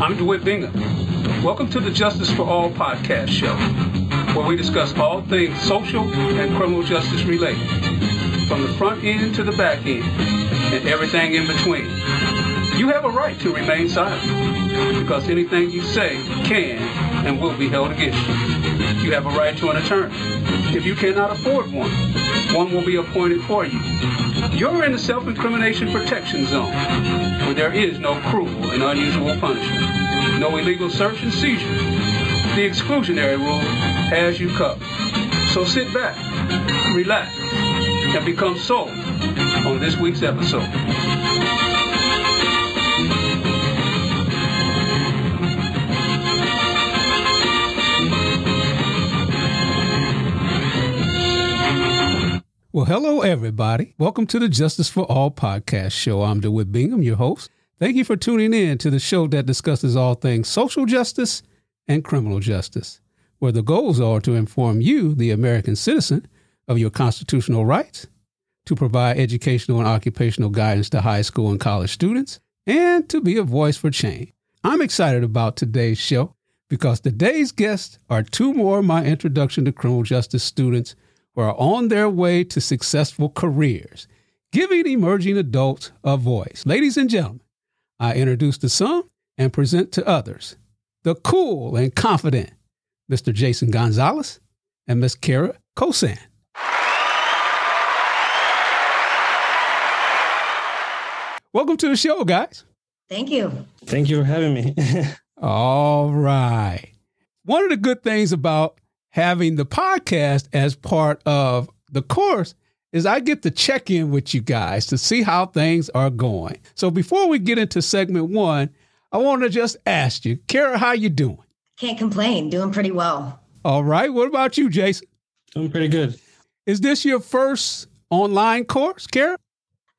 I'm Dewhitt Bingham. Welcome to the Justice for All podcast show, where we discuss all things social and criminal justice related, from the front end to the back end, and everything in between. You have a right to remain silent, because anything you say can and will be held against you. You have a right to an attorney. If you cannot afford one, one will be appointed for you. You're in the self-incrimination protection zone, where there is no cruel and unusual punishment, no illegal search and seizure. The exclusionary rule has you covered. So sit back, relax, and become sold on this week's episode. Well, hello, everybody. Welcome to the Justice for All podcast show. I'm Dewhitt Bingham, your host. Thank you for tuning in to the show that discusses all things social justice and criminal justice, where the goals are to inform you, the American citizen, of your constitutional rights, to provide educational and occupational guidance to high school and college students, and to be a voice for change. I'm excited about today's show because today's guests are two more of my introduction to criminal justice students who are on their way to successful careers, giving emerging adults a voice. Ladies and gentlemen, I introduce to some and present to others the cool and confident Mr. Jasson Gonzalez and Miss Kara Cosand. Welcome to the show, guys. Thank you. Thank you for having me. All right. One of the good things about having the podcast as part of the course is I get to check in with you guys to see how things are going. So before we get into segment one, I want to just ask you, Kara, how you doing? Can't complain. Doing pretty well. All right. What about you, Jasson? Doing pretty good. Is this your first online course, Kara?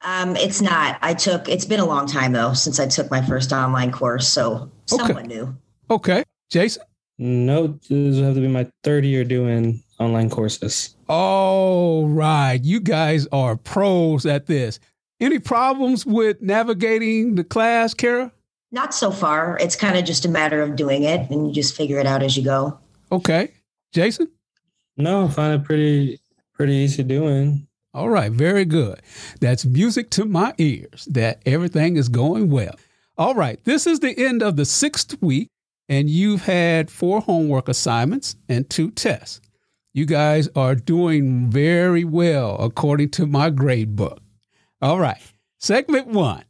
Um, it's not. I took. It's been a long time though since I took my first online course, so somewhat Okay. new. Okay. Jasson? No, this will have to be my third year doing online courses. All right. You guys are pros at this. Any problems with navigating the class, Kara? Not so far. It's kind of just a matter of doing it, and you just figure it out as you go. Okay. Jasson? No, I find it pretty pretty easy doing. All right, very good. That's music to my ears that everything is going well. All right, this is the end of the sixth week, and you've had four homework assignments and two tests. You guys are doing very well according to my grade book. All right, segment one.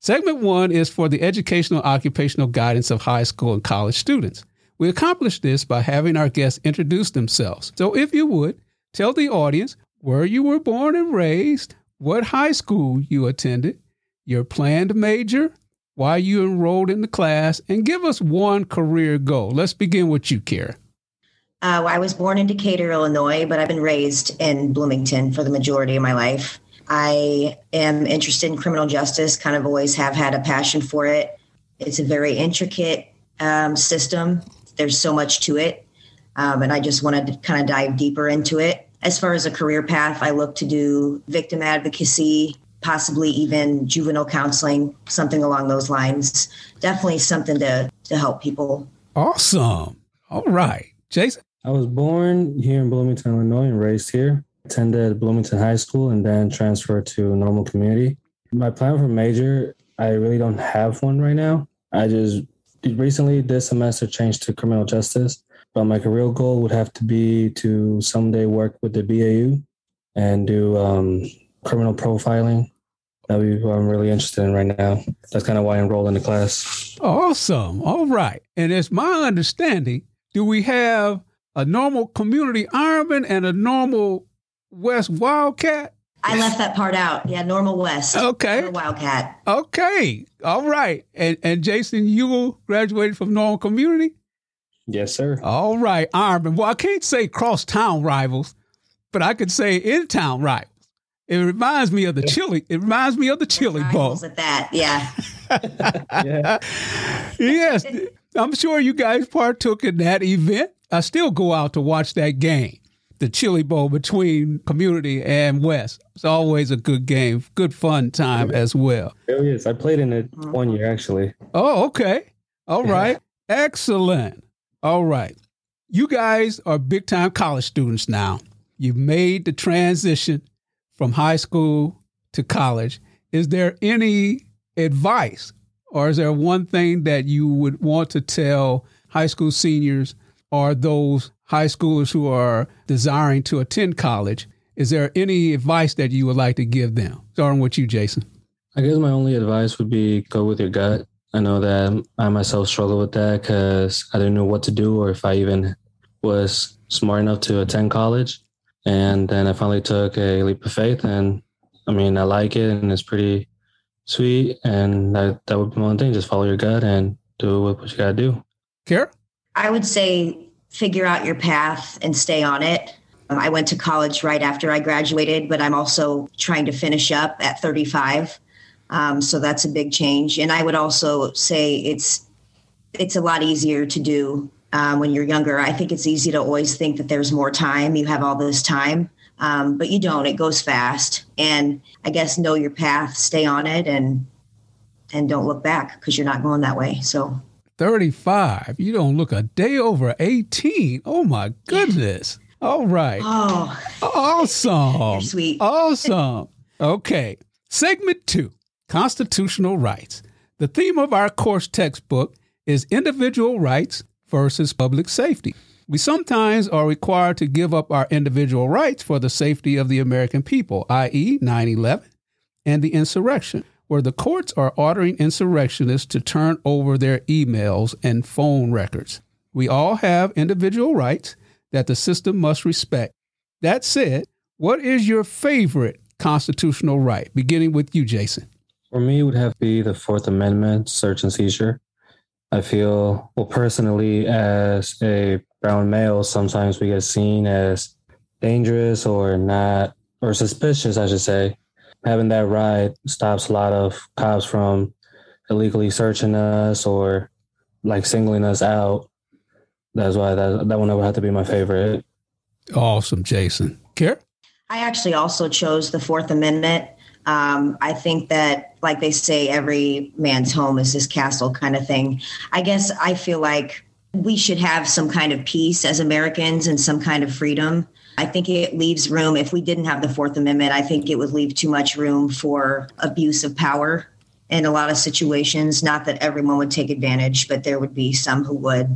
Segment one is for the educational occupational guidance of high school and college students. We accomplish this by having our guests introduce themselves. So, if you would, tell the audience where you were born and raised, what high school you attended, your planned major, why are you enrolled in the class, and give us one career goal. Let's begin with you, Kara. Uh, I was born in Decatur, Illinois, but I've been raised in Bloomington for the majority of my life. I am interested in criminal justice. Kind of always have had a passion for it. It's a very intricate um, system. There's so much to it, um, and I just wanted to kind of dive deeper into it. As far as a career path, I look to do victim advocacy, possibly even juvenile counseling, something along those lines. Definitely something to to help people. Awesome. All right. Jasson. I was born here in Bloomington, Illinois, and raised here. Attended Bloomington High School and then transferred to normal community. My plan for major, I really don't have one right now. I just recently this semester changed to criminal justice, but my career goal would have to be to someday work with the BAU and do um, criminal profiling. That'd be what I'm really interested in right now. That's kind of why I enrolled in the class. Awesome. All right. And it's my understanding, do we have a normal community Ironman and a normal West Wildcat? I left that part out. Yeah, normal West. Okay. Wildcat. Okay. All right. And and Jasson, you graduated from normal community? Yes, sir. All right, Ironman. Well, I can't say cross town rivals, but I could say in town rivals. It reminds me of the chili. It reminds me of the chili bowl. Rivals at that. Yeah. Yeah. yes, I'm sure you guys partook in that event. I still go out to watch that game, the Chili Bowl between Community and West. It's always a good game, good fun time as well. There he is. I played in it mm-hmm. one year actually. Oh, okay. All right. Excellent. All right. You guys are big time college students now. You've made the transition from high school to college. Is there any advice or is there one thing that you would want to tell high school seniors or those high schoolers who are desiring to attend college? Is there any advice that you would like to give them? Starting with you, Jasson. I guess my only advice would be go with your gut. I know that I myself struggled with that because I didn't know what to do or if I even was smart enough to attend college. And then I finally took a leap of faith and I mean, I like it and it's pretty sweet. And that, that would be one thing. Just follow your gut and do what you got to do. Kara? I would say figure out your path and stay on it. I went to college right after I graduated, but I'm also trying to finish up at 35. Um, so that's a big change. And I would also say it's it's a lot easier to do um, when you're younger. I think it's easy to always think that there's more time. You have all this time, um, but you don't. It goes fast. And I guess know your path, stay on it, and and don't look back because you're not going that way. So 35. You don't look a day over 18. Oh my goodness. All right. Oh, awesome. sweet. Awesome. Okay. Segment two Constitutional Rights. The theme of our course textbook is individual rights versus public safety. We sometimes are required to give up our individual rights for the safety of the American people, i.e., 9 11 and the insurrection, where the courts are ordering insurrectionists to turn over their emails and phone records. We all have individual rights that the system must respect. That said, what is your favorite constitutional right? Beginning with you, Jasson. For me, it would have to be the Fourth Amendment, search and seizure. I feel, well, personally, as a brown male, sometimes we get seen as dangerous or not, or suspicious, I should say. Having that right stops a lot of cops from illegally searching us or like singling us out. That's why that, that one would have to be my favorite. Awesome, Jasson. Kara? I actually also chose the Fourth Amendment. Um, I think that, like they say, every man's home is his castle kind of thing. I guess I feel like we should have some kind of peace as Americans and some kind of freedom. I think it leaves room, if we didn't have the Fourth Amendment, I think it would leave too much room for abuse of power in a lot of situations. Not that everyone would take advantage, but there would be some who would.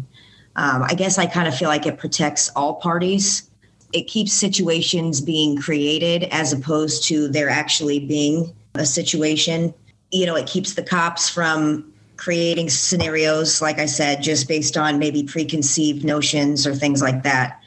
Um, I guess I kind of feel like it protects all parties. It keeps situations being created as opposed to there actually being a situation. You know, it keeps the cops from creating scenarios, like I said, just based on maybe preconceived notions or things like that.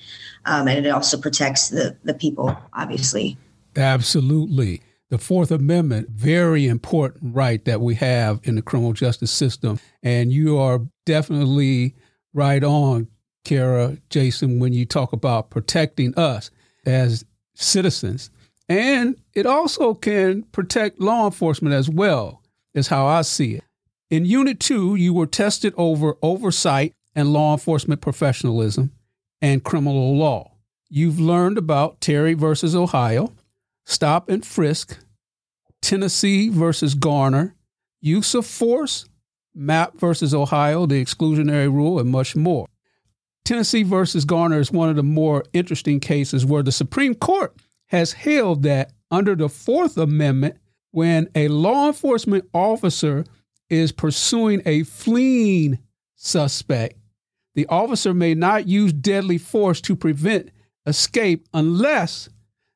Um, and it also protects the, the people, obviously. Absolutely. The Fourth Amendment, very important right that we have in the criminal justice system. And you are definitely right on, Kara, Jasson, when you talk about protecting us as citizens. And it also can protect law enforcement as well, is how I see it. In Unit 2, you were tested over oversight and law enforcement professionalism and criminal law. You've learned about Terry versus Ohio, stop and frisk, Tennessee versus Garner, use of force, Mapp versus Ohio, the exclusionary rule, and much more. Tennessee versus Garner is one of the more interesting cases where the Supreme Court has held that under the Fourth Amendment, when a law enforcement officer is pursuing a fleeing suspect, the officer may not use deadly force to prevent escape unless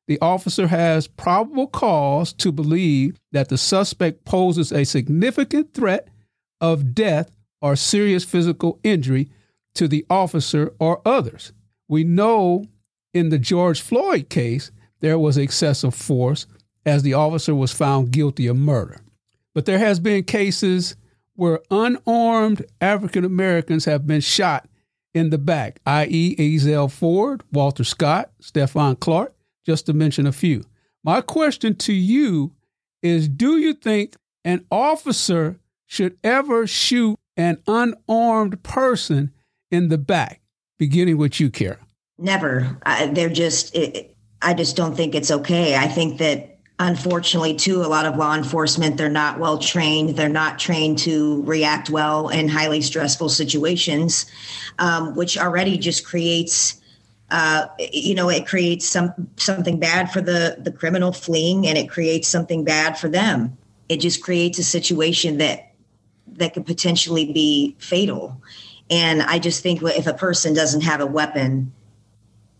the officer has probable cause to believe that the suspect poses a significant threat of death or serious physical injury to the officer or others. We know in the George Floyd case, there was excessive force as the officer was found guilty of murder. But there has been cases where unarmed African Americans have been shot in the back, i.e., Ezell Ford, Walter Scott, Stephon Clark, just to mention a few. My question to you is Do you think an officer should ever shoot an unarmed person in the back? Beginning with you, Kara. Never. they're just, it, I just don't think it's okay. I think that unfortunately, too, a lot of law enforcement, they're not well trained. They're not trained to react well in highly stressful situations, um, which already just creates. Uh, you know, it creates some something bad for the the criminal fleeing, and it creates something bad for them. It just creates a situation that that could potentially be fatal. And I just think if a person doesn't have a weapon,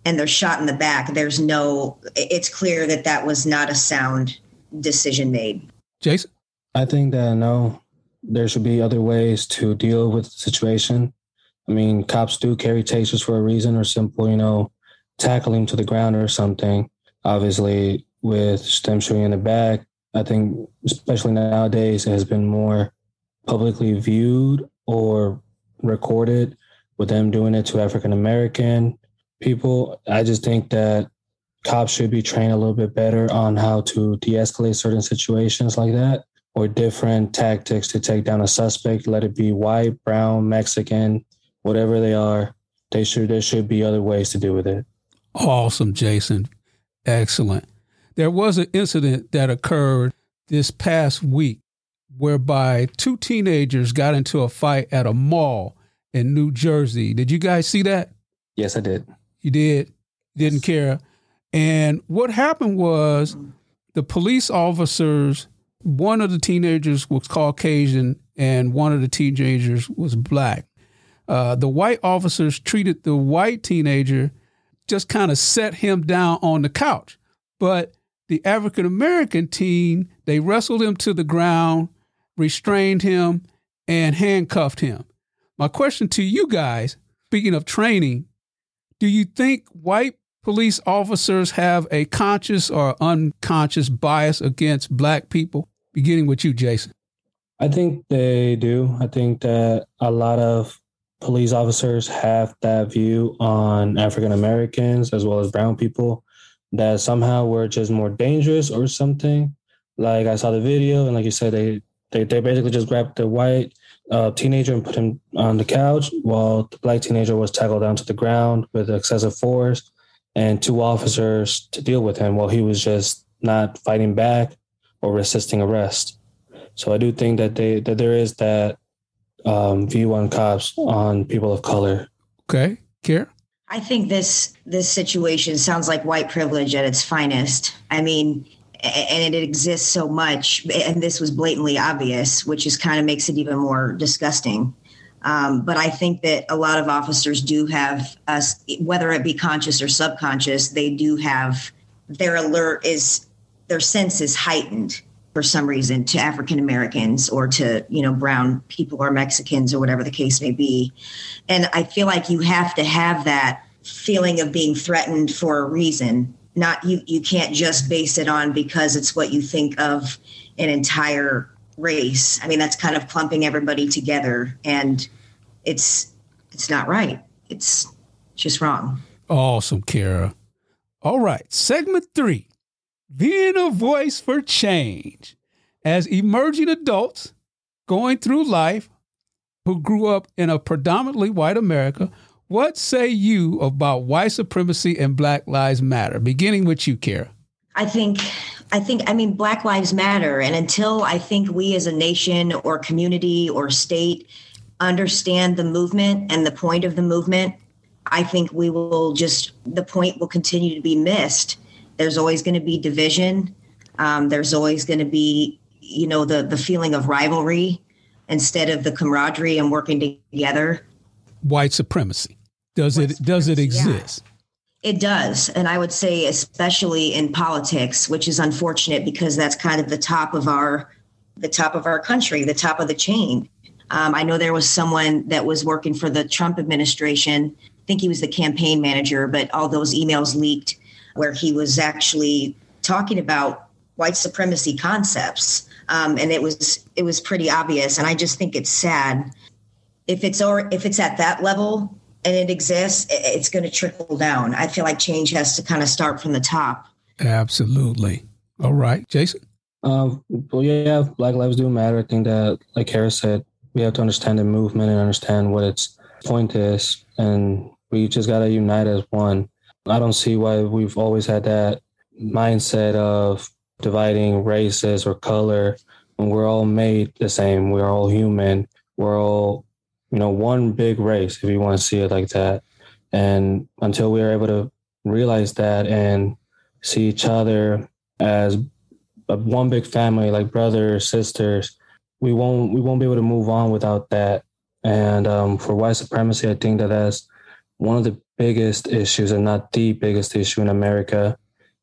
and they're shot in the back, there's no, it's clear that that was not a sound decision made. Jasson? I think that no, there should be other ways to deal with the situation. I mean, cops do carry tasers for a reason or simple, you know, tackling to the ground or something. Obviously, with stem shooting in the back, I think, especially nowadays, it has been more publicly viewed or recorded with them doing it to African American people. I just think that cops should be trained a little bit better on how to de-escalate certain situations like that or different tactics to take down a suspect let it be white brown mexican whatever they are. They should there should be other ways to deal with it. Awesome jasson. Excellent. There was an incident that occurred this past week whereby two teenagers got into a fight at a mall in new jersey did you guys see that yes i did you did, didn't care. And what happened was the police officers, one of the teenagers was Caucasian and one of the teenagers was black. Uh, the white officers treated the white teenager, just kind of set him down on the couch. But the African American teen, they wrestled him to the ground, restrained him, and handcuffed him. My question to you guys, speaking of training, do you think white police officers have a conscious or unconscious bias against black people? Beginning with you, Jasson. I think they do. I think that a lot of police officers have that view on African Americans as well as brown people that somehow we're just more dangerous or something. Like I saw the video, and like you said, they they, they basically just grabbed the white uh, teenager and put him on the couch while the black teenager was tackled down to the ground with excessive force and two officers to deal with him while he was just not fighting back or resisting arrest. So I do think that they that there is that um, view on cops on people of color. Okay, Kara. I think this this situation sounds like white privilege at its finest. I mean, and it exists so much and this was blatantly obvious which is kind of makes it even more disgusting. Um, but i think that a lot of officers do have us whether it be conscious or subconscious they do have their alert is their sense is heightened for some reason to african americans or to you know brown people or mexicans or whatever the case may be. And i feel like you have to have that feeling of being threatened for a reason not you you can't just base it on because it's what you think of an entire race. I mean that's kind of clumping everybody together and it's it's not right. It's just wrong. Awesome kara. All right segment three being a voice for change. As emerging adults going through life who grew up in a predominantly white america what say you about white supremacy and Black Lives Matter? Beginning with you, Kara. I think I think I mean Black Lives Matter and until I think we as a nation or community or state understand the movement and the point of the movement, I think we will just the point will continue to be missed. There's always going to be division. Um, there's always going to be, you know, the the feeling of rivalry instead of the camaraderie and working together. White supremacy. Does it does it exist? Yeah. It does, and I would say especially in politics, which is unfortunate because that's kind of the top of our the top of our country, the top of the chain. Um, I know there was someone that was working for the Trump administration. I think he was the campaign manager, but all those emails leaked where he was actually talking about white supremacy concepts, um, and it was it was pretty obvious. And I just think it's sad if it's or if it's at that level and it exists, it's going to trickle down. I feel like change has to kind of start from the top. Absolutely. All right, Jasson. Um, well, yeah, Black Lives do matter. I think that, like Harris said, we have to understand the movement and understand what its point is, and we just got to unite as one. I don't see why we've always had that mindset of dividing races or color when we're all made the same. We're all human. We're all, you know, one big race, if you want to see it like that. And until we are able to realize that and see each other as one big family, like brothers, sisters, we won't we won't be able to move on without that. And um, for white supremacy, I think that that's one of the biggest issues, and not the biggest issue in America,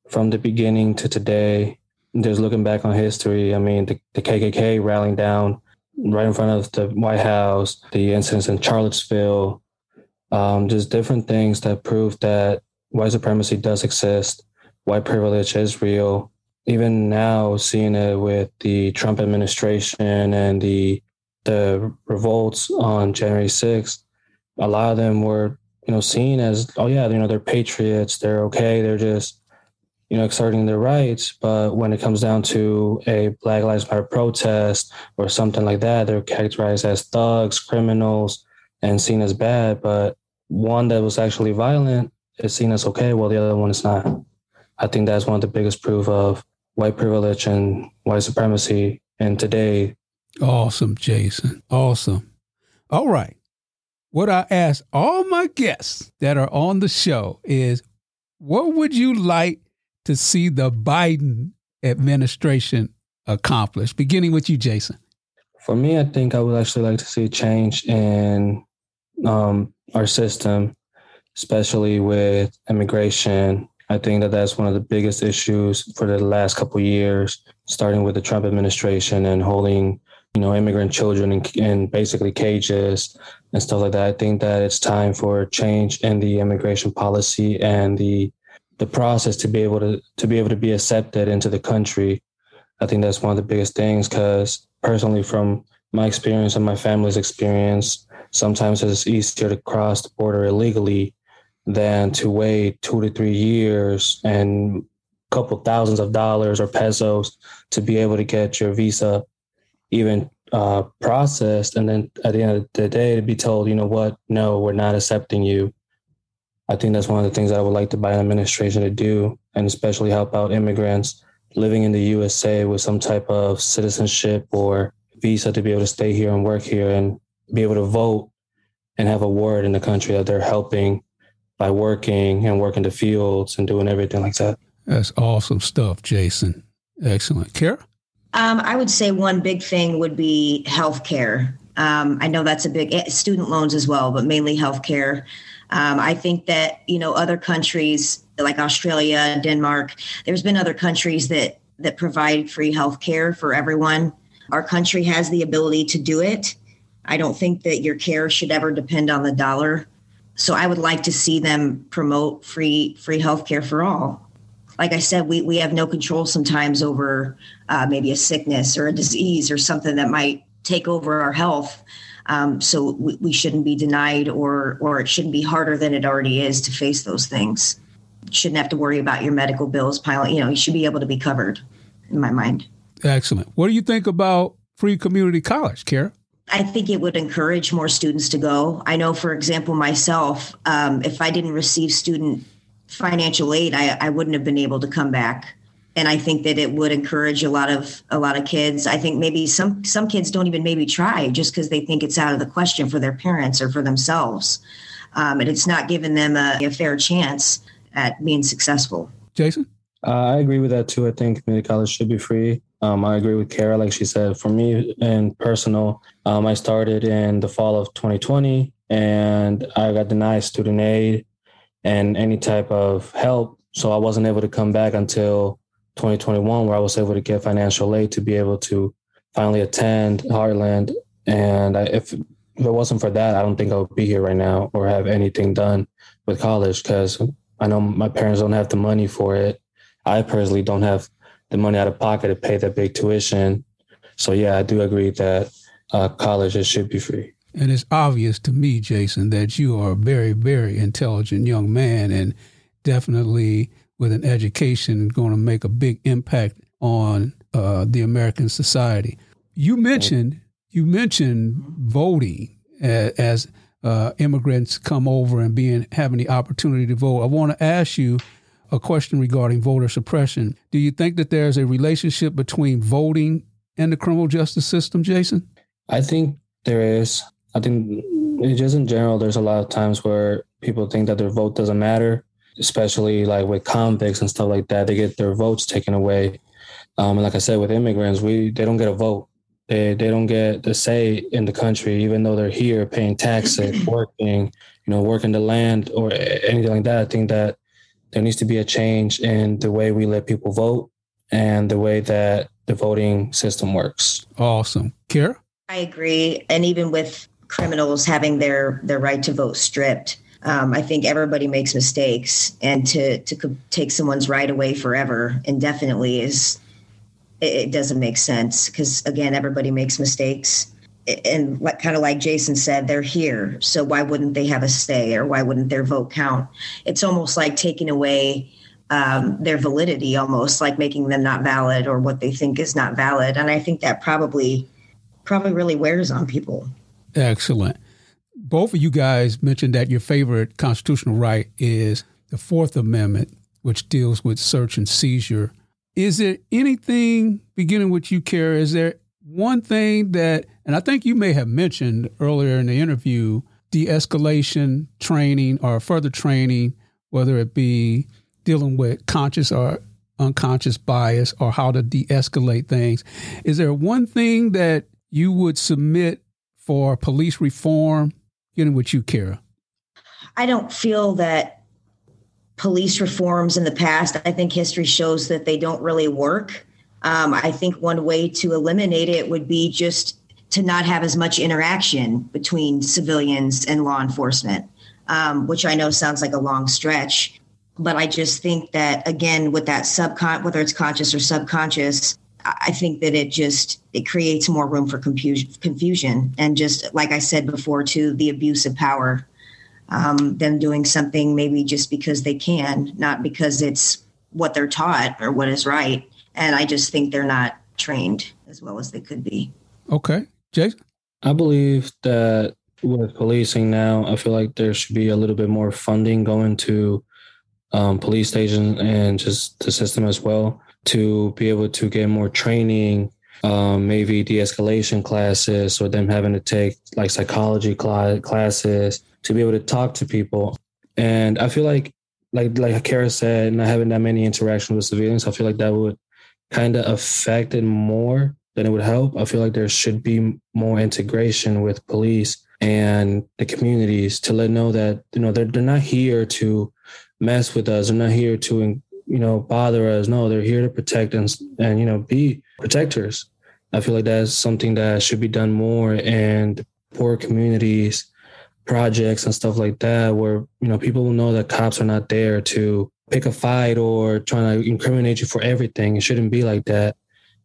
from the beginning to today. Just looking back on history, I mean, the, the KKK rallying down right in front of the White House, the incidents in Charlottesville, um, just different things that prove that white supremacy does exist, white privilege is real. Even now, seeing it with the Trump administration and the the revolts on January 6th, a lot of them were, you know, seen as, oh yeah, you know, they're patriots, they're okay, they're just, you know, exerting their rights. But when it comes down to a Black Lives Matter protest or something like that, they're characterized as thugs, criminals, and seen as bad. But one that was actually violent is seen as okay, while the other one is not. I think that's one of the biggest proof of white privilege and white supremacy. And today, awesome, Jasson, awesome. All right, what I ask all my guests that are on the show is, what would you like to see the Biden administration accomplish? Beginning with you, Jasson. For me, I think I would actually like to see a change in um, our system, especially with immigration. I think that that's one of the biggest issues for the last couple years, starting with the Trump administration and holding, you know, immigrant children in, in basically cages and stuff like that. I think that it's time for change in the immigration policy and the the process to be able to to be able to be accepted into the country. I think that's one of the biggest things because personally, from my experience and my family's experience, sometimes it's easier to cross the border illegally than to wait two to three years and a couple thousands of dollars or pesos to be able to get your visa even uh, processed. And then at the end of the day, to be told, you know what, no, we're not accepting you. I think that's one of the things I would like the Biden administration to do, and especially help out immigrants living in the USA with some type of citizenship or visa to be able to stay here and work here and be able to vote and have a word in the country that they're helping by working and working the fields and doing everything like that. That's awesome stuff, Jasson. Excellent. Kara? Um, I would say one big thing would be healthcare. Um, I know that's a big eh, student loans as well, but mainly healthcare. Um, I think that you know other countries like Australia, Denmark. There's been other countries that that provide free healthcare for everyone. Our country has the ability to do it. I don't think that your care should ever depend on the dollar. So I would like to see them promote free free healthcare for all. Like I said, we, we have no control sometimes over uh, maybe a sickness or a disease or something that might take over our health. Um, so we, we shouldn't be denied or or it shouldn't be harder than it already is to face those things. You shouldn't have to worry about your medical bills piling. You know, you should be able to be covered. In my mind. Excellent. What do you think about free community college, Kara? I think it would encourage more students to go. I know, for example, myself, um, if I didn't receive student financial aid, I, I wouldn't have been able to come back. And I think that it would encourage a lot of a lot of kids. I think maybe some some kids don't even maybe try just because they think it's out of the question for their parents or for themselves, um, and it's not giving them a, a fair chance at being successful. Jasson, uh, I agree with that too. I think community college should be free. Um, I agree with Kara, like she said. For me, in personal, um, I started in the fall of 2020, and I got denied student aid and any type of help. So I wasn't able to come back until 2021, where I was able to get financial aid to be able to finally attend Heartland. And I, if, if it wasn't for that, I don't think I would be here right now or have anything done with college because I know my parents don't have the money for it. I personally don't have the money out of pocket to pay that big tuition. So yeah, I do agree that uh, college should be free. And it's obvious to me, Jasson, that you are a very, very intelligent young man and definitely with an education going to make a big impact on uh, the American society. You mentioned you mentioned voting as, as uh, immigrants come over and being having the opportunity to vote. I want to ask you a question regarding voter suppression. Do you think that there's a relationship between voting and the criminal justice system, Jasson? I think there is. I think just in general, there's a lot of times where people think that their vote doesn't matter, especially like with convicts and stuff like that. They get their votes taken away. Um, and like I said, with immigrants, we they don't get a vote. They they don't get the say in the country, even though they're here paying taxes, working, you know, working the land or anything like that. I think that there needs to be a change in the way we let people vote and the way that the voting system works. Awesome. Kara? I agree. And even with criminals having their, their right to vote stripped, um, I think everybody makes mistakes. And to, to take someone's right away forever indefinitely is, it, it doesn't make sense because, again, everybody makes mistakes. And what kind of like Jasson said, they're here. So why wouldn't they have a say or why wouldn't their vote count? It's almost like taking away um, their validity almost like making them not valid or what they think is not valid and i think that probably probably really wears on people excellent both of you guys mentioned that your favorite constitutional right is the fourth amendment which deals with search and seizure is there anything beginning with you Kara, is there one thing that and i think you may have mentioned earlier in the interview de-escalation training or further training whether it be dealing with conscious or unconscious bias or how to de escalate things. Is there one thing that you would submit for police reform, getting with you, Kara? I don't feel that police reforms in the past, I think history shows that they don't really work. Um, I think one way to eliminate it would be just to not have as much interaction between civilians and law enforcement, um, which I know sounds like a long stretch but I just think that again, with that subcon, whether it's conscious or subconscious, I think that it just it creates more room for confusion, confusion, and just like I said before, to the abuse of power. Um, them doing something maybe just because they can, not because it's what they're taught or what is right. And I just think they're not trained as well as they could be. Okay, Jasson. I believe that with policing now, I feel like there should be a little bit more funding going to um, police stations and just the system as well to be able to get more training, um, maybe de-escalation classes, or them having to take like psychology cl- classes to be able to talk to people. And I feel like, like like Kara said, not having that many interactions with civilians, I feel like that would kind of affect it more than it would help. I feel like there should be more integration with police and the communities to let know that you know they're they're not here to mess with us. They're not here to, you know, bother us. No, they're here to protect us and, you know, be protectors. I feel like that's something that should be done more in poor communities, projects and stuff like that, where, you know, people will know that cops are not there to pick a fight or trying to incriminate you for everything. It shouldn't be like that.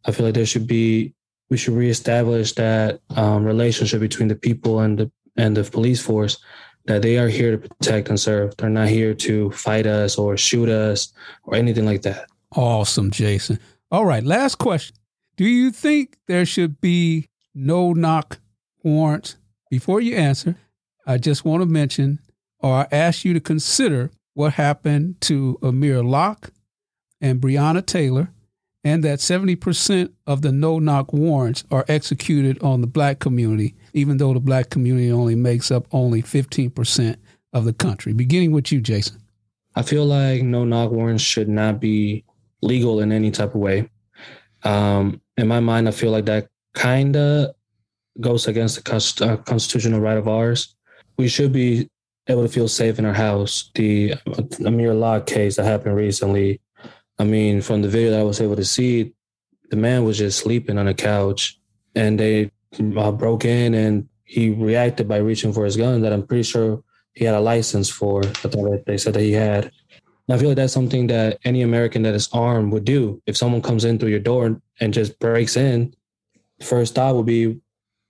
I feel like there should be, we should reestablish that um, relationship between the people and the and the police force that they are here to protect and serve. They're not here to fight us or shoot us or anything like that. Awesome, Jasson. All right, last question. Do you think there should be no knock warrants? Before you answer, I just want to mention or ask you to consider what happened to Amir Locke and Breonna Taylor and that 70% of the no knock warrants are executed on the black community, even though the black community only makes up only 15% of the country. Beginning with you, Jasson. I feel like no knock warrants should not be legal in any type of way. Um, in my mind, I feel like that kind of goes against the uh, constitutional right of ours. We should be able to feel safe in our house. The Amir Locke case that happened recently I mean, from the video that I was able to see, the man was just sleeping on a couch and they uh, broke in and he reacted by reaching for his gun that I'm pretty sure he had a license for. I thought they said that he had. And I feel like that's something that any American that is armed would do. If someone comes in through your door and just breaks in, first thought would be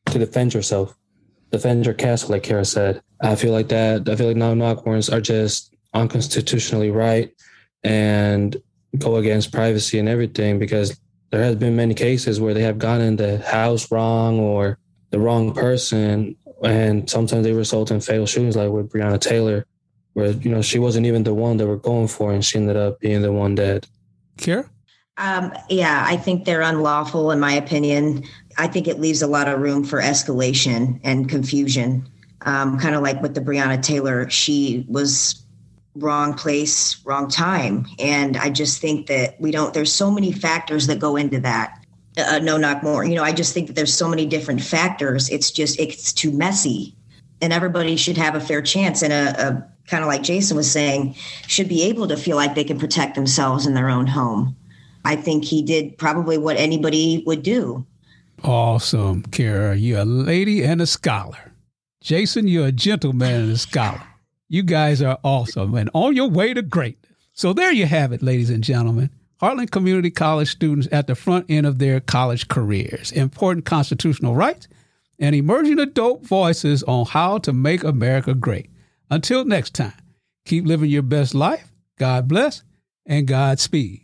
to defend yourself, defend your castle, like Kara said. I feel like that. I feel like no knock warrants are just unconstitutionally right. And go against privacy and everything because there has been many cases where they have gotten the house wrong or the wrong person and sometimes they result in fatal shootings like with Breonna Taylor. where you know she wasn't even the one that we're going for, and she ended up being the one that. Kara? Um, yeah, I think they're unlawful, in my opinion. I think it leaves a lot of room for escalation and confusion. Um, kind of like with the Breonna Taylor, she was wrong place, wrong time. And I just think that we don't, there's so many factors that go into that. Uh, no, not more. You know, I just think that there's so many different factors. It's just, it's too messy. And everybody should have a fair chance. And a, a kind of like Jasson was saying, should be able to feel like they can protect themselves in their own home. I think he did probably what anybody would do. Awesome, Kara. You're a lady and a scholar. Jasson, you're a gentleman and a scholar. You guys are awesome and on your way to greatness. So there you have it, ladies and gentlemen. Heartland Community College students at the front end of their college careers, important constitutional rights, and emerging adult voices on how to make America great. Until next time, keep living your best life. God bless and Godspeed.